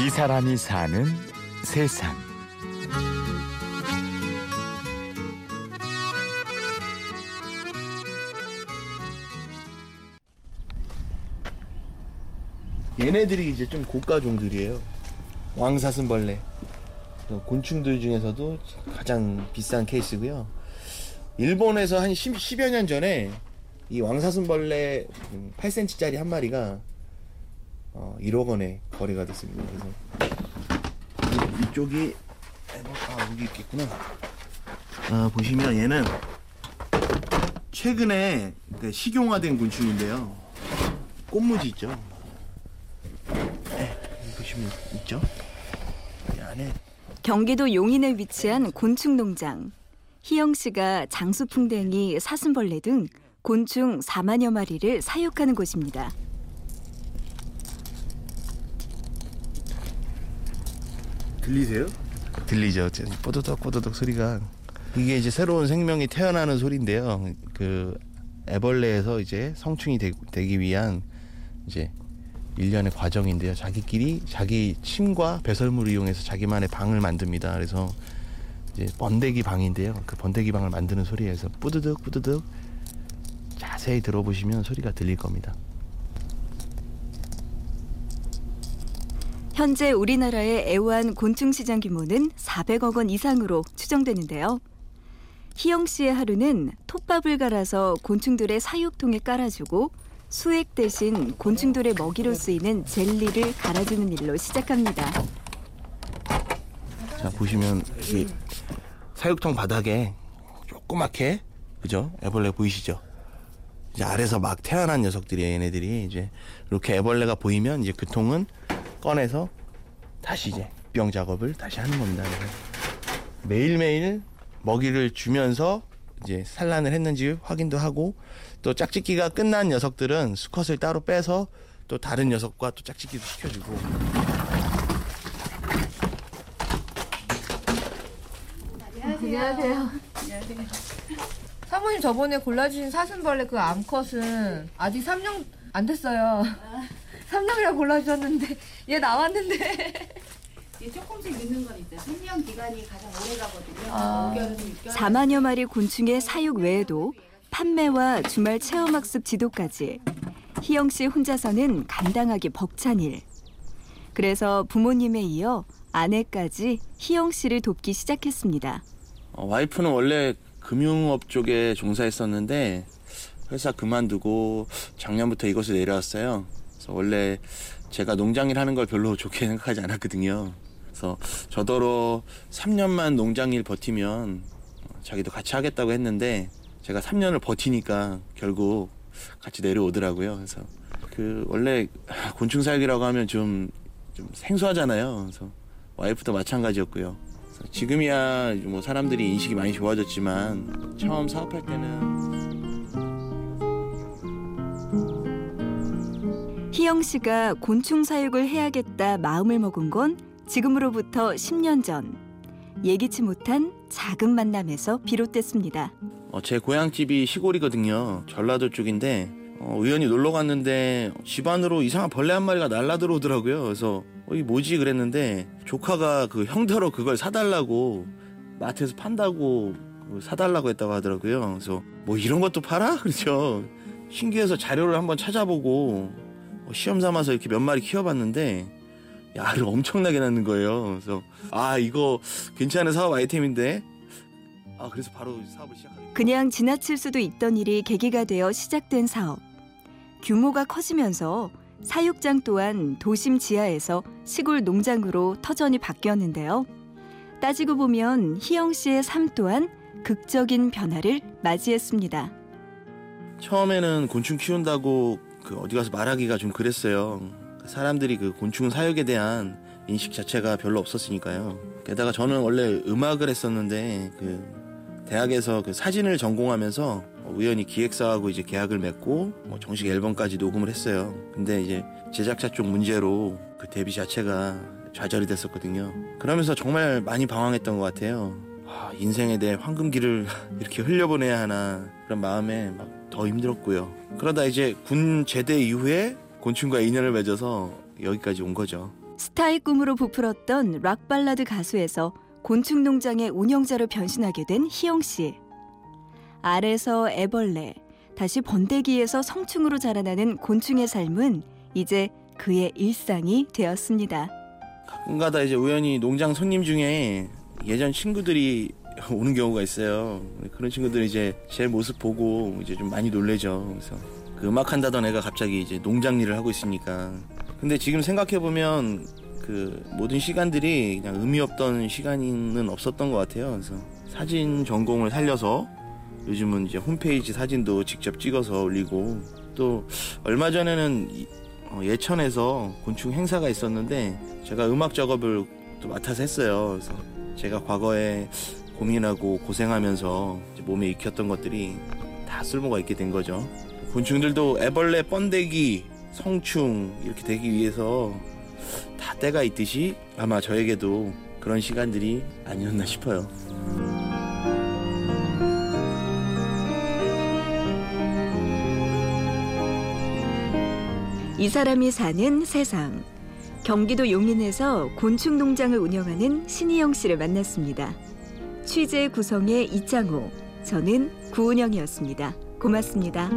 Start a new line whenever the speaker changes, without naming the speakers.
이 사람이 사는 세상.
얘네들이 이제 좀 고가 종들이에요. 왕사슴벌레. 곤충들 중에서도 가장 비싼 케이스고요. 일본에서 한 10, 10여 년 전에 이 왕사슴벌레 8cm짜리 한 마리가 어, 1억 원에 거래가 됐습니다. 그래서 이- 이쪽이 아 여기 있겠구나. 아 보시면 얘는 최근에 그 식용화된 곤충인데요. 꽃무지 있죠. 네, 보시면 있죠. 이 안에
경기도 용인에 위치한 곤충 농장. 희영 씨가 장수풍뎅이, 사슴벌레 등 곤충 4만여 마리를 사육하는 곳입니다.
들리세요? 들리죠. 뽀드덕 뽀드덕 소리가 이게 이제 새로운 생명이 태어나는 소리인데요. 그 애벌레에서 이제 성충이 되, 기 위한 이제 일련의 과정인데요. 자기끼리 자기 침과 배설물을 이용해서 자기만의 방을 만듭니다. 그래서 이제 번데기 방인데요. 그 번데기 방을 만드는 소리에서 뿌드득 뿌드득 자세히 들어보시면 소리가 들릴 겁니다.
현재 우리나라의 애완 곤충 시장 규모는 400억 원 이상으로 추정되는데요. 희영 씨의 하루는 톱밥을 갈아서 곤충들의 사육통에 깔아주고 수액 대신 곤충들의 먹이로 쓰이는 젤리를 갈아주는 일로 시작합니다.
자 보시면 이 사육통 바닥에 조그맣게 그죠 애벌레 보이시죠? 이제 아래서 막 태어난 녀석들이에요 얘네들이 이제 이렇게 애벌레가 보이면 이제 그 통은 꺼내서 다시 이제 병 작업을 다시 하는 겁니다. 매일매일 먹이를 주면서 이제 산란을 했는지 확인도 하고 또 짝짓기가 끝난 녀석들은 수컷을 따로 빼서 또 다른 녀석과 또 짝짓기도 시켜주고
안녕하세요. 사모님 저번에 골라주신 사슴벌레 그 암컷은 아직 3년 안 됐어요. 3년이라 골라주셨는데 얘 나왔는데
이게 조금씩 늦는 건 있어요. 생명 기간이 가장 오래 가거든요.
아.
5개월에서 6개월.
4만여 마리 곤충의 사육 외에도 판매와 주말 체험학습 지도까지 희영 씨 혼자서는 감당하기 벅찬 일. 그래서 부모님에 이어 아내까지 희영 씨를 돕기 시작했습니다.
어, 와이프는 원래 금융업 쪽에 종사했었는데 회사 그만두고 작년부터 이곳에 내려왔어요. 그래서 원래 제가 농장일 하는 걸 별로 좋게 생각하지 않았거든요. 그래서 저더러 3년만 농장일 버티면 어, 자기도 같이 하겠다고 했는데 제가 3년을 버티니까 결국 같이 내려오더라고요. 그래서 그 원래 곤충 살기라고 하면 좀, 좀 생소하잖아요. 그래서 와이프도 마찬가지였고요. 지금이야 뭐 사람들이 인식이 많이 좋아졌지만 처음 사업할 때는
희영 씨가 곤충 사육을 해야겠다 마음을 먹은 건 지금으로부터 10년 전. 예기치 못한 작은 만남에서 비롯됐습니다.
어, 제 고향집이 시골이거든요. 전라도 쪽인데 어, 우연히 놀러 갔는데 집 안으로 이상한 벌레 한 마리가 날라 들어오더라고요. 그래서 어, 이게 뭐지 그랬는데 조카가 그 형더러 그걸 사달라고 마트에서 판다고 그 사달라고 했다고 하더라고요. 그래서 뭐 이런 것도 팔아? 그렇죠. 신기해서 자료를 한번 찾아보고 어, 시험 삼아서 이렇게 몇 마리 키워봤는데 알을 엄청나게 낳는 거예요. 그래서 아 이거 괜찮은 사업 아이템인데 아 그래서 바로 사업을 시작하게.
그냥 지나칠 수도 있던 일이 계기가 되어 시작된 사업. 규모가 커지면서 사육장 또한 도심 지하에서 시골 농장으로 터전이 바뀌었는데요. 따지고 보면 희영 씨의 삶 또한 극적인 변화를 맞이했습니다.
처음에는 곤충 키운다고 그 어디 가서 말하기가 좀 그랬어요. 사람들이 그 곤충 사육에 대한 인식 자체가 별로 없었으니까요. 게다가 저는 원래 음악을 했었는데 그 대학에서 그 사진을 전공하면서 우연히 기획사하고 이제 계약을 맺고 뭐 정식 앨범까지 녹음을 했어요. 근데 이제 제작자 쪽 문제로 그 데뷔 자체가 좌절이 됐었거든요. 그러면서 정말 많이 방황했던 것 같아요. 아, 인생에 대해 황금기를 이렇게 흘려보내야 하나 그런 마음에 막 더 힘들었고요. 그러다 이제 군 제대 이후에 곤충과 인연을 맺어서 여기까지 온 거죠.
스타의 꿈으로 부풀었던 락 발라드 가수에서 곤충 농장의 운영자로 변신하게 된 희영 씨. 알에서 애벌레, 다시 번데기에서 성충으로 자라나는 곤충의 삶은 이제 그의 일상이 되었습니다.
가끔가다 이제 우연히 농장 손님 중에 예전 친구들이 오는 경우가 있어요. 그런 친구들이 이제 제 모습 보고 이제 좀 많이 놀래죠. 그래서 그 음악 한다던 애가 갑자기 이제 농장 일을 하고 있으니까. 근데 지금 생각해 보면 그 모든 시간들이 그냥 의미 없던 시간은 없었던 것 같아요. 그래서 사진 전공을 살려서 요즘은 이제 홈페이지 사진도 직접 찍어서 올리고 또 얼마 전에는 이- 어, 예천에서 곤충 행사가 있었는데 제가 음악 작업을 또 맡아서 했어요. 그래서 제가 과거에 고민하고 고생하면서 몸에 익혔던 것들이 다 쓸모가 있게 된 거죠. 곤충들도 애벌레, 번데기, 성충 이렇게 되기 위해서 다 때가 있듯이 아마 저에게도 그런 시간들이 아니었나 싶어요.
이 사람이 사는 세상. 경기도 용인에서 곤충 농장을 운영하는 신희영 씨를 만났습니다. 취재 구성의 이창호, 저는 구은영이었습니다. 고맙습니다.